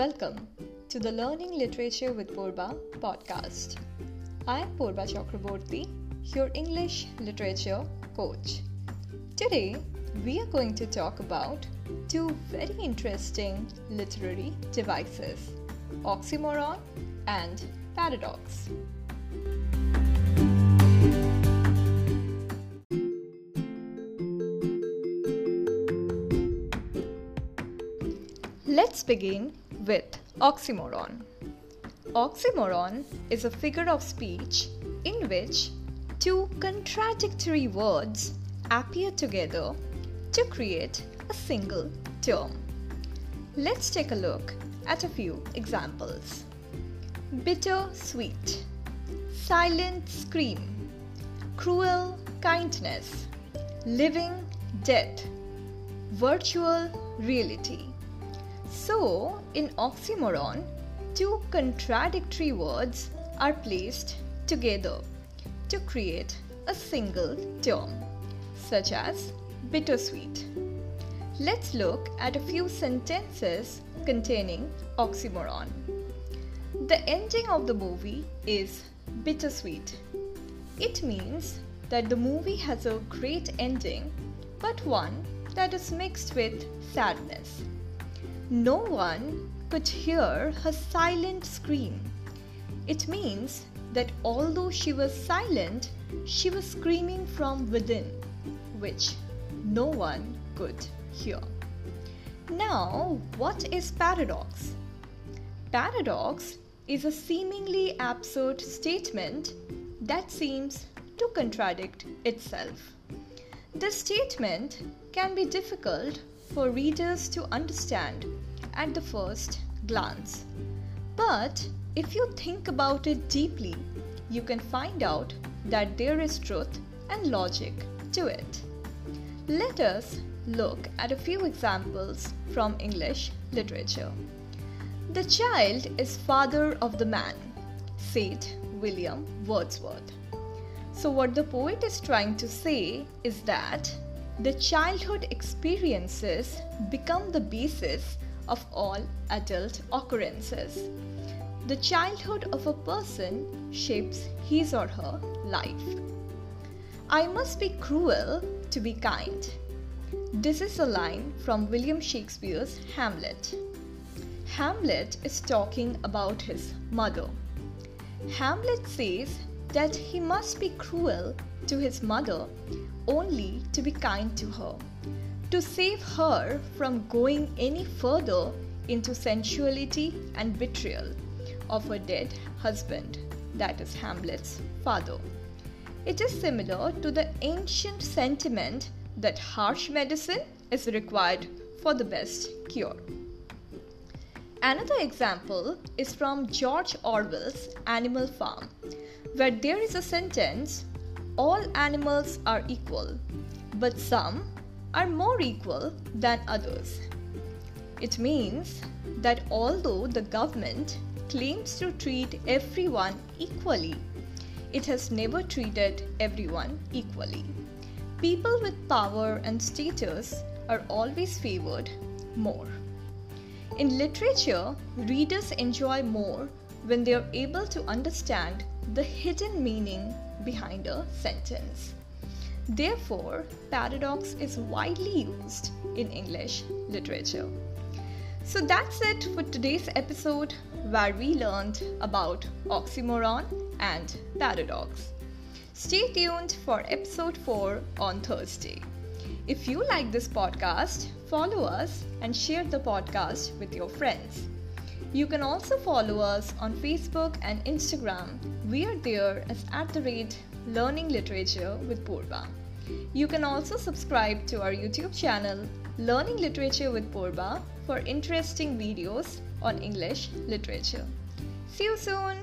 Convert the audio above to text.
Welcome to the Learning Literature with Purba podcast. I am Purba Chakraborty, your English literature coach. Today, we are going to talk about two very interesting literary devices oxymoron and paradox. Let's begin with oxymoron. Oxymoron is a figure of speech in which two contradictory words appear together to create a single term. Let's take a look at a few examples. Bitter sweet, silent scream, cruel kindness, living death, virtual reality. So, in oxymoron, two contradictory words are placed together to create a single term, such as bittersweet. Let's look at a few sentences containing oxymoron. The ending of the movie is bittersweet. It means that the movie has a great ending, but one that is mixed with sadness. No one could hear her silent scream. It means that although she was silent, she was screaming from within, which no one could hear. Now, what is paradox? Paradox is a seemingly absurd statement that seems to contradict itself. The statement can be difficult for readers to understand at the first glance. But if you think about it deeply, you can find out that there is truth and logic to it. Let us look at a few examples from English literature. The child is father of the man, said William Wordsworth. So, what the poet is trying to say is that the childhood experiences become the basis of all adult occurrences. The childhood of a person shapes his or her life. I must be cruel to be kind. This is a line from William Shakespeare's Hamlet. Hamlet is talking about his mother. Hamlet says that he must be cruel to his mother only to be kind to her, to save her from going any further into sensuality and betrayal of her dead husband, that is Hamlet's father. It is similar to the ancient sentiment that harsh medicine is required for the best cure. Another example is from George Orwell's Animal Farm, where there is a sentence all animals are equal, but some are more equal than others. It means that although the government claims to treat everyone equally, it has never treated everyone equally. People with power and status are always favored more. In literature, readers enjoy more when they are able to understand the hidden meaning behind a sentence. Therefore, paradox is widely used in English literature. So that's it for today's episode where we learned about oxymoron and paradox. Stay tuned for episode 4 on Thursday. If you like this podcast, follow us and share the podcast with your friends. You can also follow us on Facebook and Instagram. We are there as at the rate Learning Literature with Purba. You can also subscribe to our YouTube channel Learning Literature with Purba for interesting videos on English literature. See you soon!